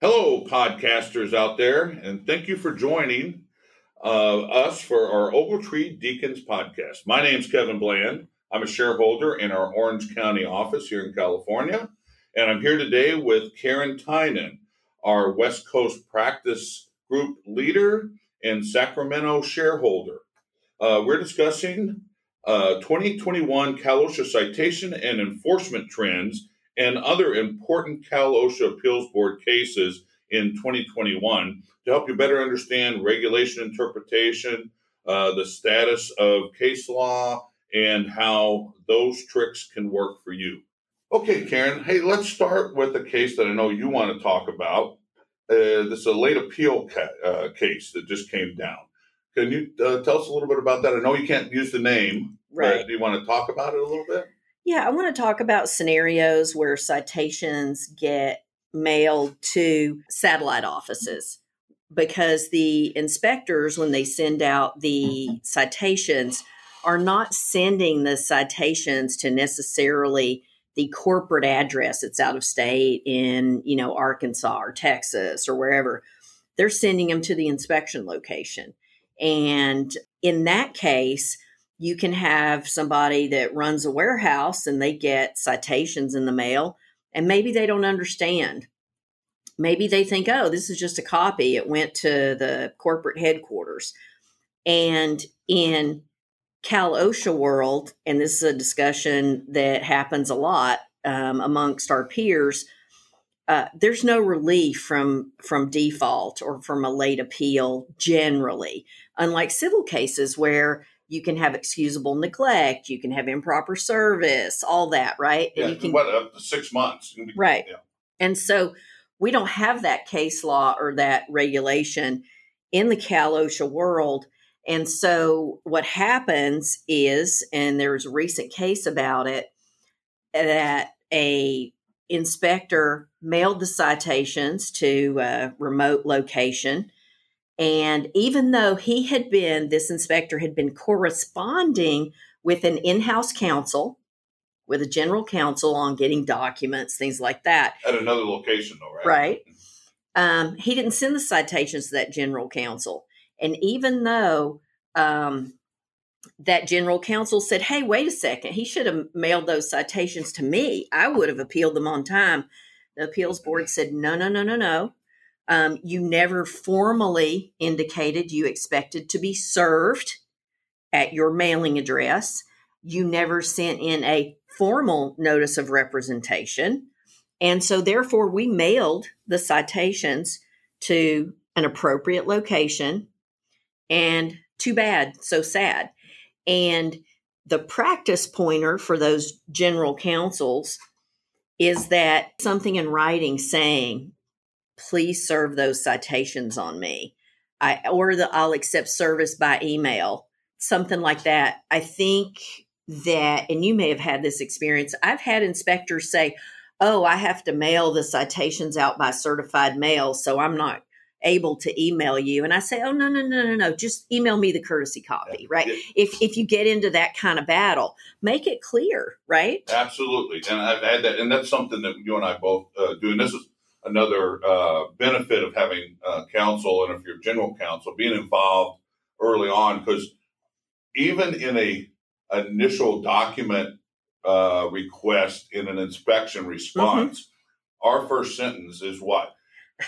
Hello, podcasters out there, and thank you for joining uh, us for our Ogletree Deakins podcast. My name's Kevin Bland. I'm a shareholder in our Orange County office here in California, and I'm here today with Karen Tynan, our West Coast Practice Group leader and Sacramento shareholder. Uh, we're discussing uh, 2021 Cal OSHA citation and enforcement trends and other important Cal OSHA Appeals Board cases in 2021 to help you better understand regulation interpretation, uh, the status of case law, and how those tricks can work for you. Okay, Karen, hey, let's start with a case that I know you want to talk about. Uh, this is a late appeal ca- uh, case that just came down. Can you uh, tell us a little bit about that? I know you can't use the name, right? do you want to talk about it a little bit? Yeah, I want to talk about scenarios where citations get mailed to satellite offices because the inspectors, when they send out the citations, are not sending the citations to necessarily the corporate address that's out of state in, you know, Arkansas or Texas or wherever. They're sending them to the inspection location. And in that case, you can have somebody that runs a warehouse and they get citations in the mail and maybe they don't understand. Maybe they think, oh, this is just a copy. It went to the corporate headquarters. And in Cal OSHA world, and this is a discussion that happens a lot um, amongst our peers, uh, there's no relief from from default or from a late appeal generally, unlike civil cases where you can have excusable neglect, you can have improper service, all that, right? Yeah, and you can what up to six months, right? Yeah. And so we don't have that case law or that regulation in the Cal OSHA world. And so what happens is, and there's a recent case about it, that a inspector mailed the citations to a remote location and even though he had been, this inspector had been corresponding with an in house counsel, with a general counsel on getting documents, things like that. At another location, though, right? Right. Um, he didn't send the citations to that general counsel. And even though um, that general counsel said, hey, wait a second, he should have mailed those citations to me, I would have appealed them on time. The appeals board said, no, no, no, no, no. Um, you never formally indicated you expected to be served at your mailing address. You never sent in a formal notice of representation. And so, therefore, we mailed the citations to an appropriate location. And too bad, so sad. And the practice pointer for those general counsels is that something in writing saying please serve those citations on me. I or the I'll accept service by email, something like that. I think that, and you may have had this experience. I've had inspectors say, "Oh, I have to mail the citations out by certified mail, so I'm not able to email you." And I say, "Oh, no, no, no, no, no! Just email me the courtesy copy, right? If if you get into that kind of battle, make it clear, right?" Absolutely, and I've had that, and that's something that you and I both uh, do. And this is another uh, benefit of having uh, counsel and if you're general counsel being involved early on because even in a initial document uh, request in an inspection response mm-hmm. our first sentence is what?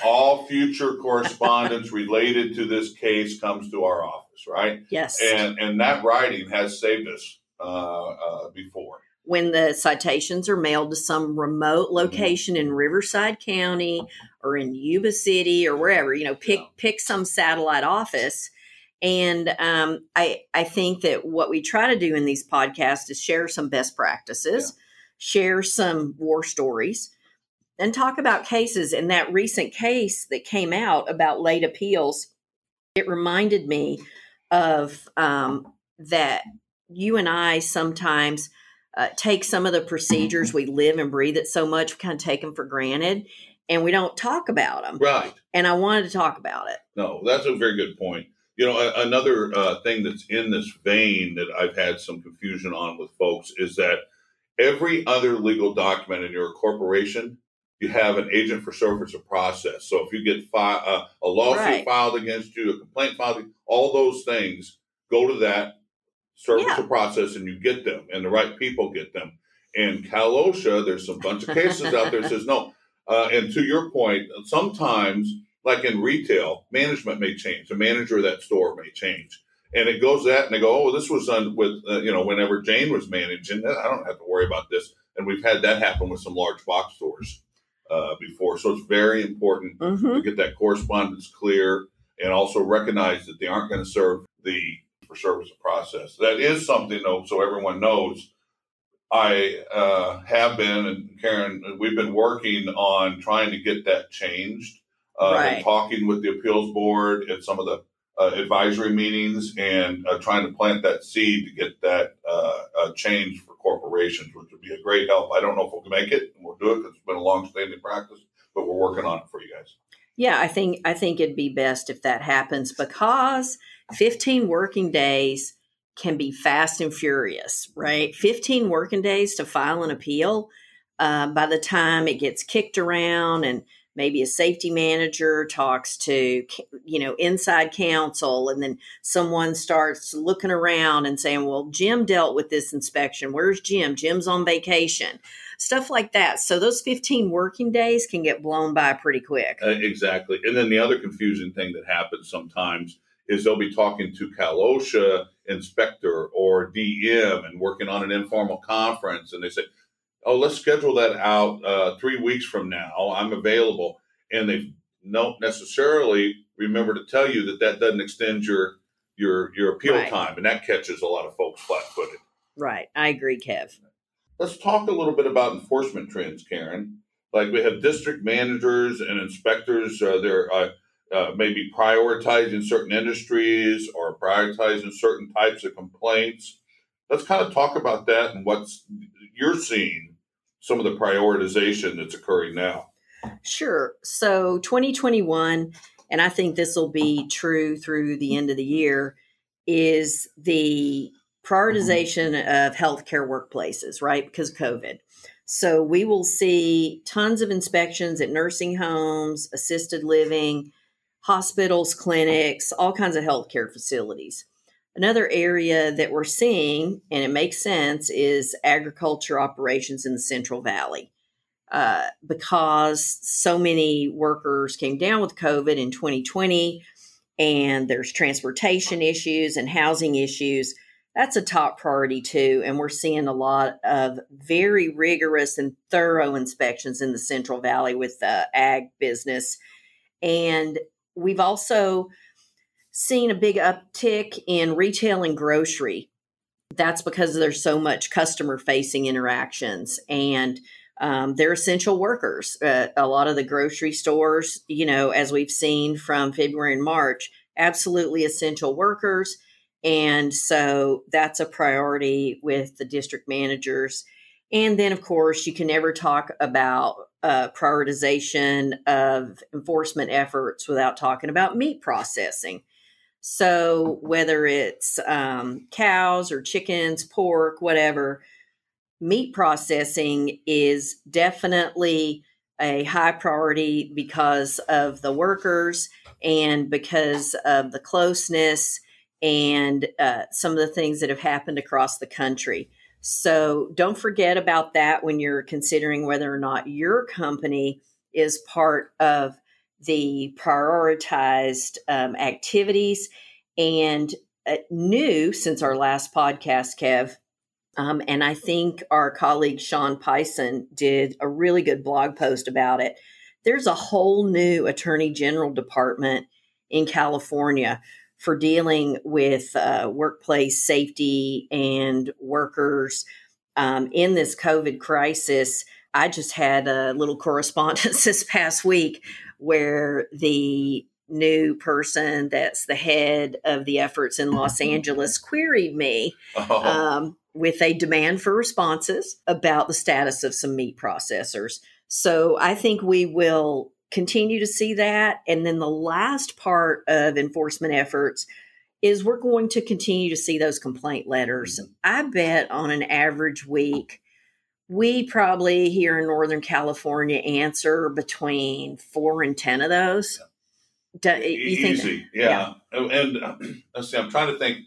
All future correspondence related to this case comes to our office right? Yes. And and that writing has saved us uh, uh, before when the citations are mailed to some remote mm-hmm. location in Riverside County or in Yuba City or wherever, you know, pick yeah. pick some satellite office. And um, I I think that what we try to do in these podcasts is share some best practices, yeah. share some war stories, and talk about cases. And that recent case that came out about late appeals, it reminded me of um, that you and I sometimes uh, take some of the procedures we live and breathe it so much, we kind of take them for granted and we don't talk about them. Right. And I wanted to talk about it. No, that's a very good point. You know, a, another uh, thing that's in this vein that I've had some confusion on with folks is that every other legal document in your corporation, you have an agent for service of process. So if you get fi- uh, a lawsuit Right. filed against you, a complaint filed, all those things go to that service Yeah. of process, and you get them, and the right people get them. And Cal OSHA, there's a bunch of cases out there that says no. Uh, and to your point, sometimes, like in retail, management may change. The manager of that store may change. And it goes that, and they go, oh, this was done with, uh, you know, whenever Jane was managing, I don't have to worry about this. And we've had that happen with some large box stores uh, before. So it's very important hmm to get that correspondence clear and also recognize that they aren't going to serve the for service of process. That is something, though, so everyone knows. I uh, have been, and Karen, we've been working on trying to get that changed. Uh, Right. talking with the appeals board at some of the uh, advisory meetings and uh, trying to plant that seed to get that uh, uh, change for corporations, which would be a great help. I don't know if we'll make it, and we'll do it because it's been a long-standing practice, but we're working on it for you guys. Yeah, I think I think it'd be best if that happens because 15 working days can be fast and furious, right? 15 working days to file an appeal. Uh, by the time it gets kicked around and maybe a safety manager talks to you know inside counsel and then someone starts looking around and saying well jim dealt with this inspection where's jim jim's on vacation stuff like that so those 15 working days can get blown by pretty quick Uh, exactly. And then the other confusing thing that happens sometimes is they'll be talking to Cal OSHA inspector or DM and working on an informal conference, and they say, "Oh, let's schedule that out uh, three weeks from now. I'm available," and they don't necessarily remember to tell you that that doesn't extend your your your appeal Right. time, and that catches a lot of folks flat-footed. right i agree kev Let's talk a little bit about enforcement trends, Karen. Like we have district managers and inspectors. Uh, they're uh, uh, maybe prioritizing certain industries or prioritizing certain types of complaints. Let's kind of talk about that and what's you're seeing some of the prioritization that's occurring now. Sure. So 2021, and I think this will be true through the end of the year, is the prioritization of healthcare workplaces, right? Because COVID. So we will see tons of inspections at nursing homes, assisted living, hospitals, clinics, all kinds of healthcare facilities. Another area that we're seeing, and it makes sense, is agriculture operations in the Central Valley uh, because so many workers came down with COVID in 2020, and there's transportation issues and housing issues. That's a top priority too. And we're seeing a lot of very rigorous and thorough inspections in the Central Valley with the ag business. And we've also seen a big uptick in retail and grocery. That's because there's so much customer facing interactions and um, they're essential workers. Uh, a lot of the grocery stores, you know, as we've seen from February and March, absolutely essential workers. And so that's a priority with the district managers. And then, of course, you can never talk about uh, prioritization of enforcement efforts without talking about meat processing. So, whether it's um, cows or chickens, pork, whatever, meat processing is definitely a high priority because of the workers and because of the closeness and uh, some of the things that have happened across the country. So don't forget about that when you're considering whether or not your company is part of the prioritized um, activities. And uh, new since our last podcast, Kev, um, and I think our colleague Sean Pison did a really good blog post about it. There's a whole new attorney general department in California for dealing with uh, workplace safety and workers um, in this COVID crisis. I just had a little correspondence this past week where the new person that's the head of the efforts in Los Angeles queried me oh. um, with a demand for responses about the status of some meat processors. So I think we will continue to see that. And then the last part of enforcement efforts is we're going to continue to see those complaint letters. Mm-hmm. I bet on an average week, we probably here in Northern California answer between four and 10 of those. Do, you think Easy, yeah. yeah. And let's see, I'm trying to think.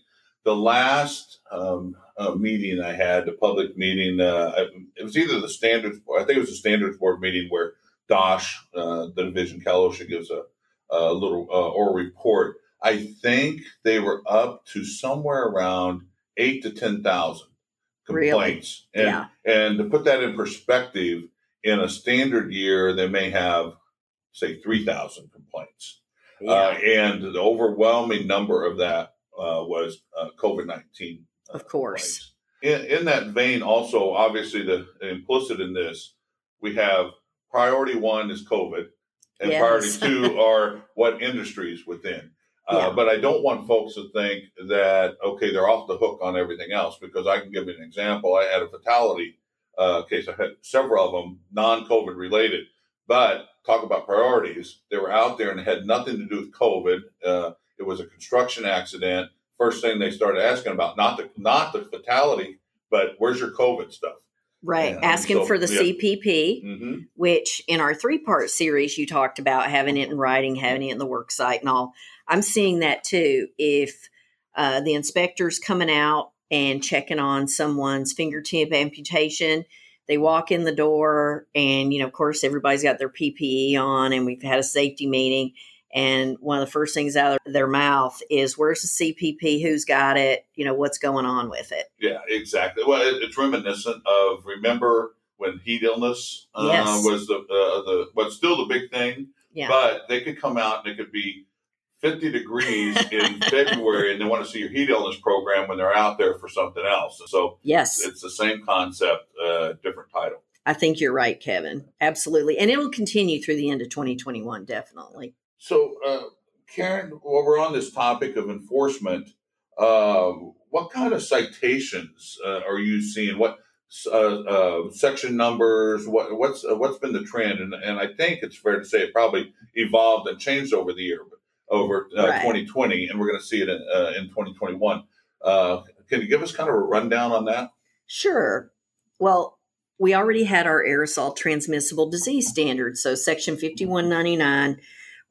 The last um, uh, meeting I had, the public meeting, uh, it was either the standards, I think it was the standards board meeting where DOSH, uh, the division Cal OSHA, gives a, a little uh, oral report. I think they were up to somewhere around eight to 10,000 complaints. Really? And, yeah. and to put that in perspective, in a standard year, they may have, say, 3,000 complaints. Yeah. Uh, and the overwhelming number of that uh, was uh, COVID 19. Uh, of course. In, in, that vein, also, obviously, the implicit in this, we have priority one is COVID, and yes. priority two are what industries within. Uh, yeah. but I don't want folks to think that okay they're off the hook on everything else because I can give you an example. I had a fatality uh, case. I had several of them non-COVID related, but talk about priorities. They were out there and had nothing to do with COVID. Uh, it was a construction accident. First thing they started asking about not the not the fatality, but where's your COVID stuff? Right. Yeah. Asking so, for the yeah. CPP, mm-hmm. which in our three part series, you talked about having it in writing, having it in the work site and all. I'm seeing that too. If uh, the inspector's coming out and checking on someone's fingertip amputation, they walk in the door and, you know, of course, everybody's got their PPE on and we've had a safety meeting and one of the first things out of their mouth is where's the cpp who's got it you know what's going on with it yeah exactly well it, it's reminiscent of remember when heat illness uh, yes. was the, uh, the what's still the big thing yeah. but they could come out and it could be 50 degrees in February and they want to see your heat illness program when they're out there for something else. So yes, it's the same concept, uh, different title. I think you're right, Kevin. Absolutely. And it'll continue through the end of 2021, definitely. So, uh, Karen, while we're on this topic of enforcement, uh, what kind of citations uh, are you seeing? What uh, uh, section numbers? What, what's uh, what's been the trend? And, and I think it's fair to say it probably evolved and changed over the year, over right. 2020, and we're going to see it in, in 2021. can you give us kind of a rundown on that? Sure. Well, we already had our aerosol transmissible disease standards, so Section 5199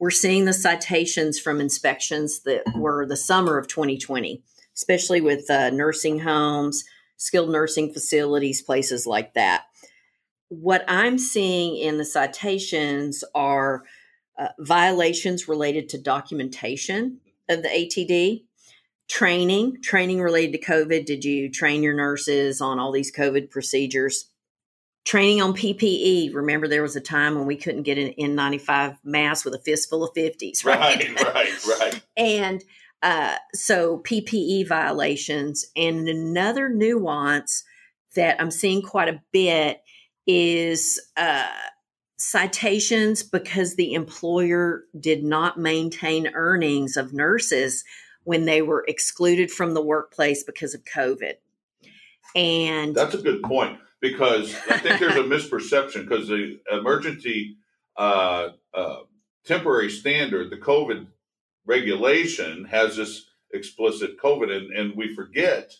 we're seeing the citations from inspections that were the summer of 2020, especially with uh, nursing homes, skilled nursing facilities, places like that. What I'm seeing in the citations are uh, violations related to documentation of the ATD, training, training related to COVID. Did you train your nurses on all these COVID procedures? Training on PPE. Remember, there was a time when we couldn't get an N95 mask with a fistful of 50s, right? Right, right, right. and uh, so PPE violations. And another nuance that I'm seeing quite a bit is uh, citations because the employer did not maintain earnings of nurses when they were excluded from the workplace because of COVID. And that's a good point because I think there's a misperception because the emergency uh, uh, temporary standard, the COVID regulation, has this explicit COVID, and, and we forget,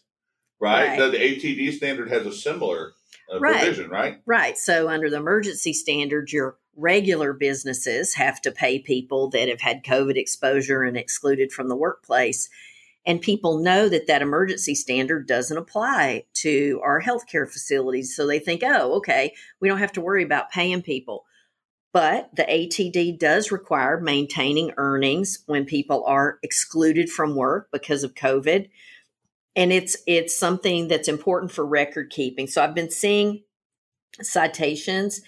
right, right, that the ATD standard has a similar uh, right. provision, right? Right. So under the emergency standard, your regular businesses have to pay people that have had COVID exposure and excluded from the workplace. And people know that that emergency standard doesn't apply to our healthcare facilities. So they think, oh, okay, we don't have to worry about paying people. But the ATD does require maintaining earnings when people are excluded from work because of COVID. And it's it's something that's important for record keeping. So I've been seeing citations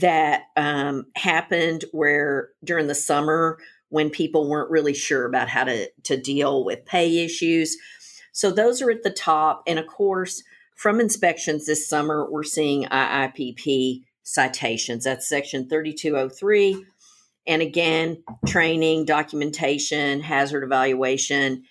that um, happened where during the summer when people weren't really sure about how to, to deal with pay issues. So those are at the top. And of course, from inspections this summer, we're seeing IIPP citations. That's section 3203. And again, training, documentation, hazard evaluation,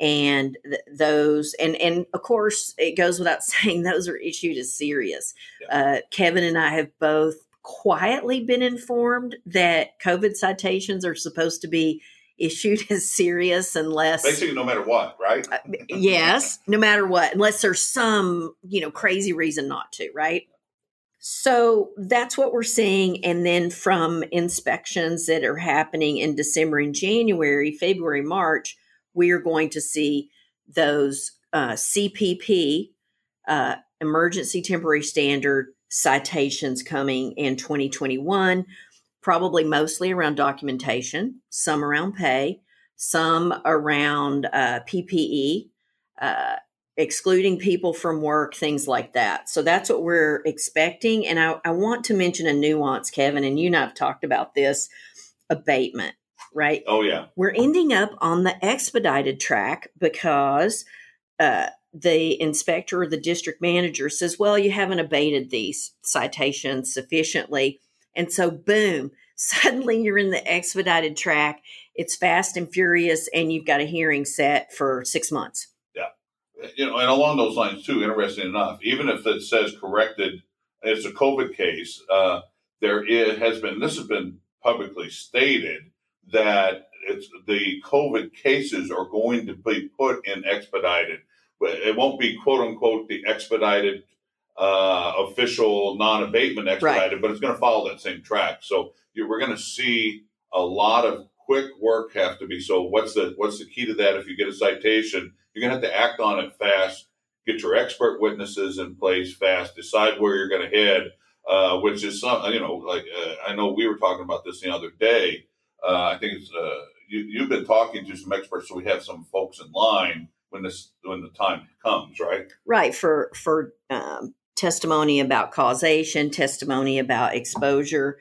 and th- those and and of course it goes without saying those are issued as serious yeah. uh, kevin and i have both quietly been informed that covid citations are supposed to be issued as serious unless basically no matter what right? Uh, yes no matter what unless there's some you know crazy reason not to right? So that's what we're seeing and then from inspections that are happening in december and january february march we are going to see those uh, CPP, uh, emergency temporary standard citations coming in 2021, probably mostly around documentation, some around pay, some around uh, PPE, uh, excluding people from work, things like that. So that's what we're expecting. And I, I want to mention a nuance, Kevin, and you and I have talked about this abatement right? Oh, yeah. We're ending up on the expedited track because uh, the inspector or the district manager says, well, you haven't abated these citations sufficiently. And so, boom, suddenly you're in the expedited track. It's fast and furious, and you've got a hearing set for six months. Yeah. You know, and along those lines, too, interesting enough, even if it says corrected, it's a COVID case, uh, there is, has been, this has been publicly stated that it's the COVID cases are going to be put in expedited. It won't be quote unquote the expedited uh, official non-abatement expedited, right. but it's going to follow that same track. So we're going to see a lot of quick work have to be. So what's the what's the key to that? If you get a citation, you're going to have to act on it fast. Get your expert witnesses in place fast. Decide where you're going to head, uh, which is some you know like uh, I know we were talking about this the other day uh, I think it's uh, you, you've been talking to some experts, so we have some folks in line when this when the time comes, right? Right for for um, testimony about causation, testimony about exposure,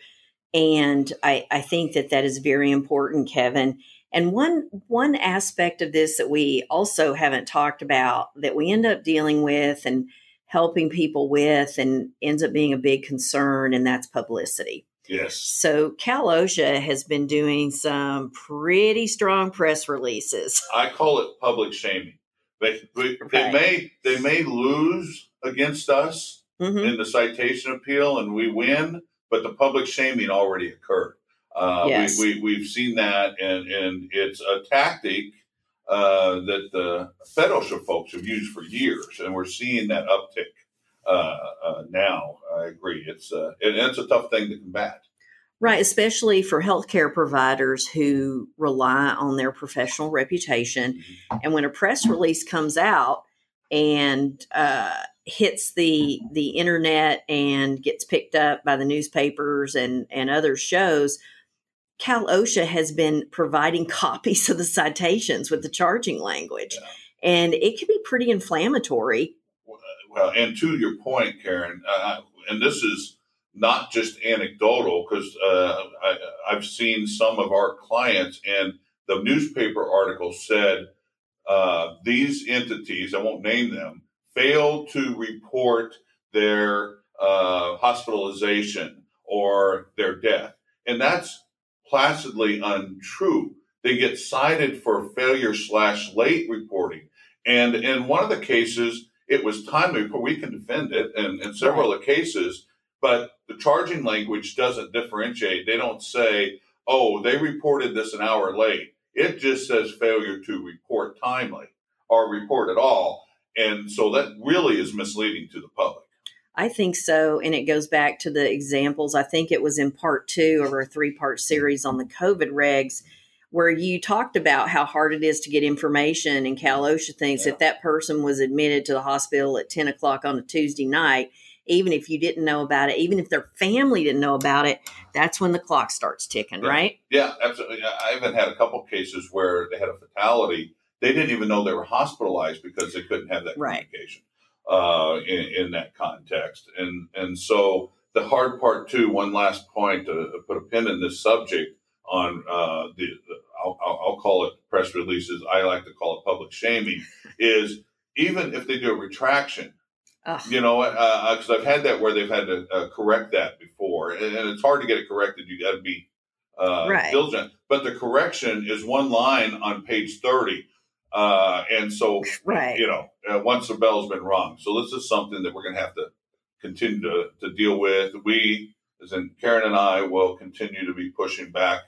and I, I think that that is very important, Kevin. And one one aspect of this that we also haven't talked about that we end up dealing with and helping people with and ends up being a big concern, and that's publicity. Yes. So Cal OSHA has been doing some pretty strong press releases. I call it public shaming. They, they, right. may they may lose against us mm-hmm. in the citation appeal and we win, but the public shaming already occurred. Uh, yes. we, we, we've seen that, and, and it's a tactic uh, that the federal folks have used for years, and we're seeing that uptick uh, uh, now. I agree. It's uh, and it's a tough thing to combat. Right, especially for healthcare providers who rely on their professional reputation. Mm-hmm. And when a press release comes out and uh, hits the the internet and gets picked up by the newspapers and and other shows, Cal OSHA has been providing copies of the citations with the charging language, yeah. and it can be pretty inflammatory well, and to your point, Karen, uh, and this is not just anecdotal because uh, I've seen some of our clients, and the newspaper article said uh, these entities, I won't name them, failed to report their uh, hospitalization or their death. And that's placidly untrue. They get cited for failure slash late reporting. And in one of the cases, it was timely, but we can defend it And in several of the cases. But the charging language doesn't differentiate. They don't say, oh, they reported this an hour late. It just says failure to report timely or report at all. And so that really is misleading to the public. I think so. And it goes back to the examples. I think it was in part two of our three part series on the COVID regs where you talked about how hard it is to get information, and Cal OSHA thinks yeah. if that person was admitted to the hospital at 10 o'clock on a Tuesday night, even if you didn't know about it, even if their family didn't know about it, that's when the clock starts ticking, yeah. right? Yeah, absolutely. I even had a couple cases where they had a fatality. They didn't even know they were hospitalized because they couldn't have that right. communication uh, in, in, that context. And and so the hard part too. One last point to put a pin in this subject on uh, the, the I'll, I'll, call it press releases. I like to call it public shaming. Is even if they do a retraction, Ugh. You know, because I've had that where they've had to uh, correct that before, and, and it's hard to get it corrected. You got to be uh, Right. diligent. But the correction is one line on page thirty, uh, and so Right. you know, uh, once the bell's been rung. So this is something that we're going to have to continue to, to deal with. We, as in Karen and I, will continue to be pushing back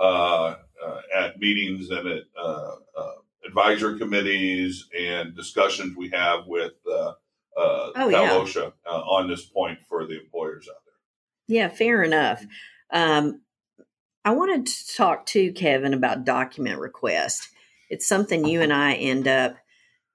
uh, uh, at meetings and at uh, uh, advisory committees and discussions we have with uh, Oh, yeah. OSHA uh, on this point for the employers out there. Yeah, fair enough. Um, I wanted to talk to Kevin about document request. It's something you and I end up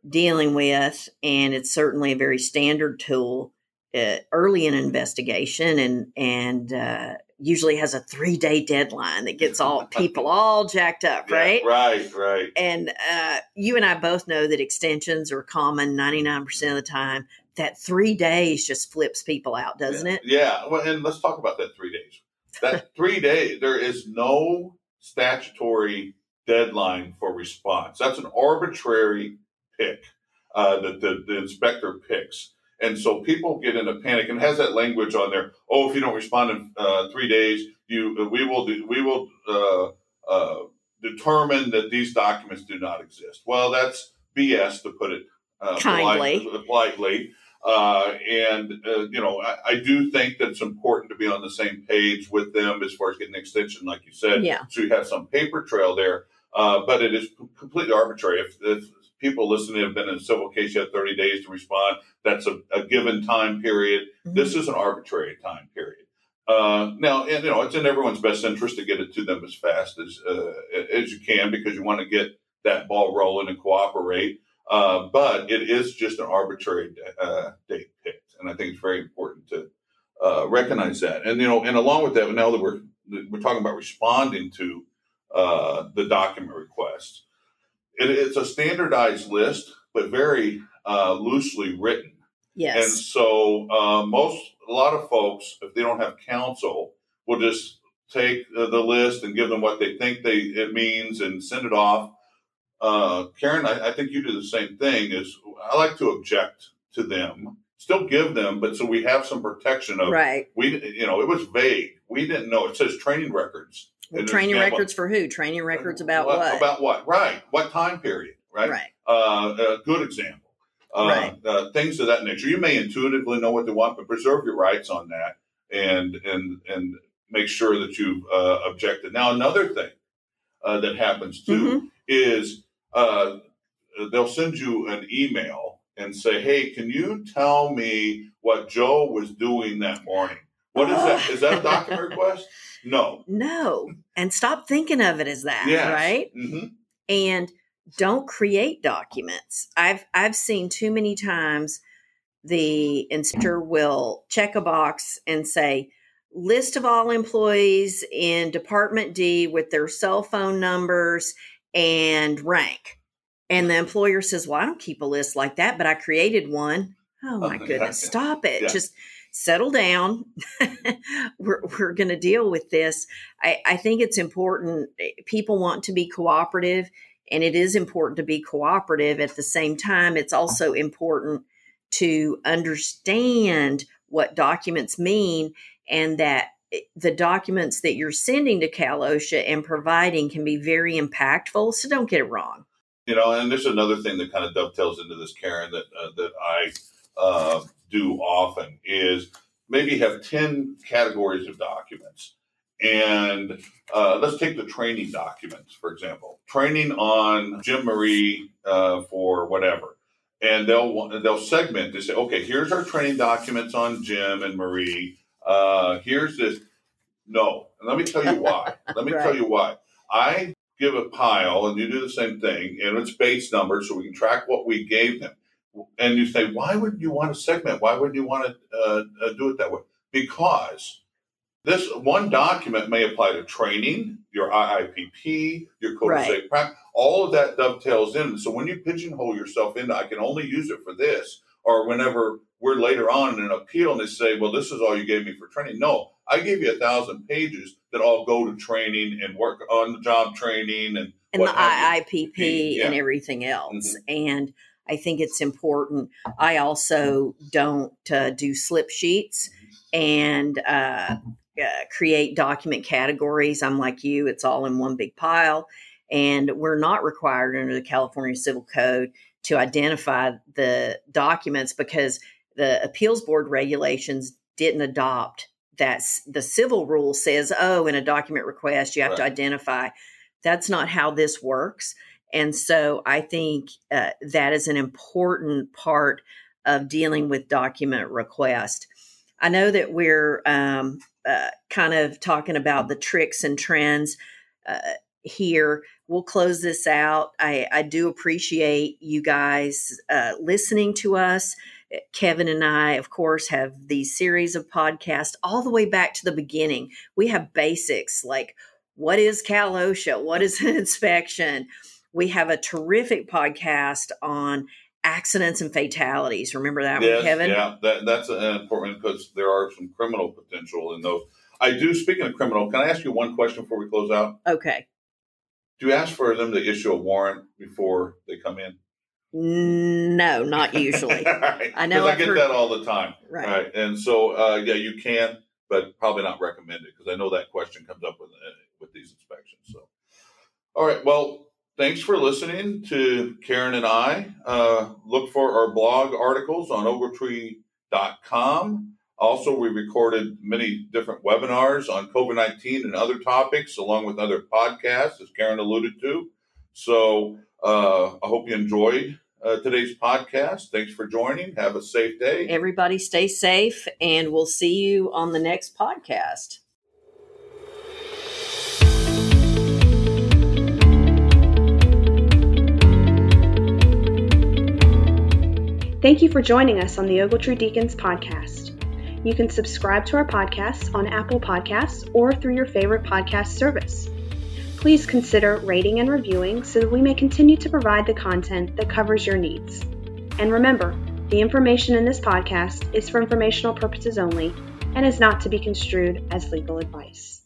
dealing with, and it's certainly a very standard tool uh, early in investigation, and and uh, usually has a three day deadline that gets all people all jacked up, Yeah, right? right, right. And uh, you and I both know that extensions are common 99% of the time. That three days just flips people out, doesn't yeah. it? Yeah. Well, and let's talk about that three days. That three days, there is no statutory deadline for response. That's an arbitrary pick uh, that the, the inspector picks. And so people get in a panic and has that language on there. Oh, if you don't respond in uh, three days, you we will do, we will uh, uh, determine that these documents do not exist. Well, that's BS to put it uh, Kindly. politely. Uh, and uh, you know, I, I do think that it's important to be on the same page with them as far as getting an extension, like you said. Yeah. So you have some paper trail there, uh, but it is completely arbitrary. If, if people listening have been in a civil case, you have 30 days to respond. That's a, a given time period. Mm-hmm. This is an arbitrary time period. Uh, now, and you know, it's in everyone's best interest to get it to them as fast as uh, as you can because you want to get that ball rolling and cooperate. Uh, but it is just an arbitrary uh, date picked, and I think it's very important to uh, recognize that. And you know, and along with that, now that we're we're talking about responding to uh, the document requests, it, it's a standardized list, but very uh, loosely written. Yes. And so uh, most, a lot of folks, if they don't have counsel, will just take the, the list and give them what they think they it means and send it off. Uh, Karen, I, I think you do the same thing. Is I like to object to them, still give them, but so we have some protection of Right. we. You know, it was vague. We didn't know. It says training records. Well, training records for who? Training records about what? About what? Right. What time period? Right right. uh, a good example. Uh, Right. uh, things of that nature. You may intuitively know what they want, but preserve your rights on that, and and and make sure that you've uh, objected. Now, another thing uh, that happens too Mhm. is uh, they'll send you an email and say, "Hey, can you tell me what Joe was doing that morning?" What is that? Is that a document request? No. No. And stop thinking of it as that, Yes. right? hmm and don't create documents. I've I've seen too many times the inspector will check a box and say list of all employees in department D with their cell phone numbers and rank. And the employer says, "Well, I don't keep a list like that, but I created one." Oh my goodness, stop it. Yeah. Just settle down. we're we're going to deal with this. I, I think it's important. eh, People want to be cooperative, and it is important to be cooperative. At the same time, it's also important to understand what documents mean and that eh, the documents that you're sending to Cal OSHA and providing can be very impactful. So don't get it wrong. you know, and there's another thing that kind of dovetails into this, Karen, that uh, that I uh, do often is maybe have ten categories of documents, and uh, let's take the training documents for example. Training on Jim Marie uh, for whatever, and they'll they'll segment. They say, okay, here's our training documents on Jim and Marie. Uh, here's this. No, and let me tell you why. let me tell you why. I give a pile and you do the same thing and it's Bates numbers so we can track what we gave them and you say why wouldn't you want to segment why wouldn't you want to uh, uh, do it that way because this one document may apply to training your iipp your code Right. of safe practice all of that dovetails in so when you pigeonhole yourself into i can only use it for this or whenever we're later on in an appeal and they say well this is all you gave me for training no i gave you a thousand pages that all go to training and work on the job training and and the. IIPP and everything else. Mhm. And I think it's important. I also don't uh, do slip sheets and uh, uh, create document categories. I'm like you, it's all in one big pile. And we're not required under the California Civil Code to identify the documents because the appeals board regulations didn't adopt that the civil rule says oh in a document request you have right. to identify that's not how this works and so i think uh, that is an important part of dealing with document request i know that we're um, uh, kind of talking about the tricks and trends uh, here. We'll close this out. I, I do appreciate you guys uh, listening to us. Kevin and I, of course, have these series of podcasts all the way back to the beginning. We have basics like what is Cal OSHA? What is an inspection? We have a terrific podcast on accidents and fatalities. Remember that yes, one, Kevin? Yeah, that, that's important because there are some criminal potential in those. I do. Speaking of criminal, can I ask you one question before we close out? Okay. Do you ask for them to issue a warrant before they come in? No, not usually. right. I know. I get heard... that all the time. Right. right. And so, uh, yeah, you can, but probably not recommended because I know that question comes up with uh, with these inspections. So, all right. Well, thanks for listening to Karen and I. Uh, look for our blog articles on ogletree.com. Also, we recorded many different webinars on COVID 19 and other topics, along with other podcasts, as Karen alluded to. So, uh, I hope you enjoyed uh, today's podcast. Thanks for joining. Have a safe day. Everybody stay safe, and we'll see you on the next podcast. Thank you for joining us on the Ogletree Deakins podcast. You can subscribe to our podcast on Apple Podcasts or through your favorite podcast service. Please consider rating and reviewing so that we may continue to provide the content that covers your needs. And remember, the information in this podcast is for informational purposes only and is not to be construed as legal advice.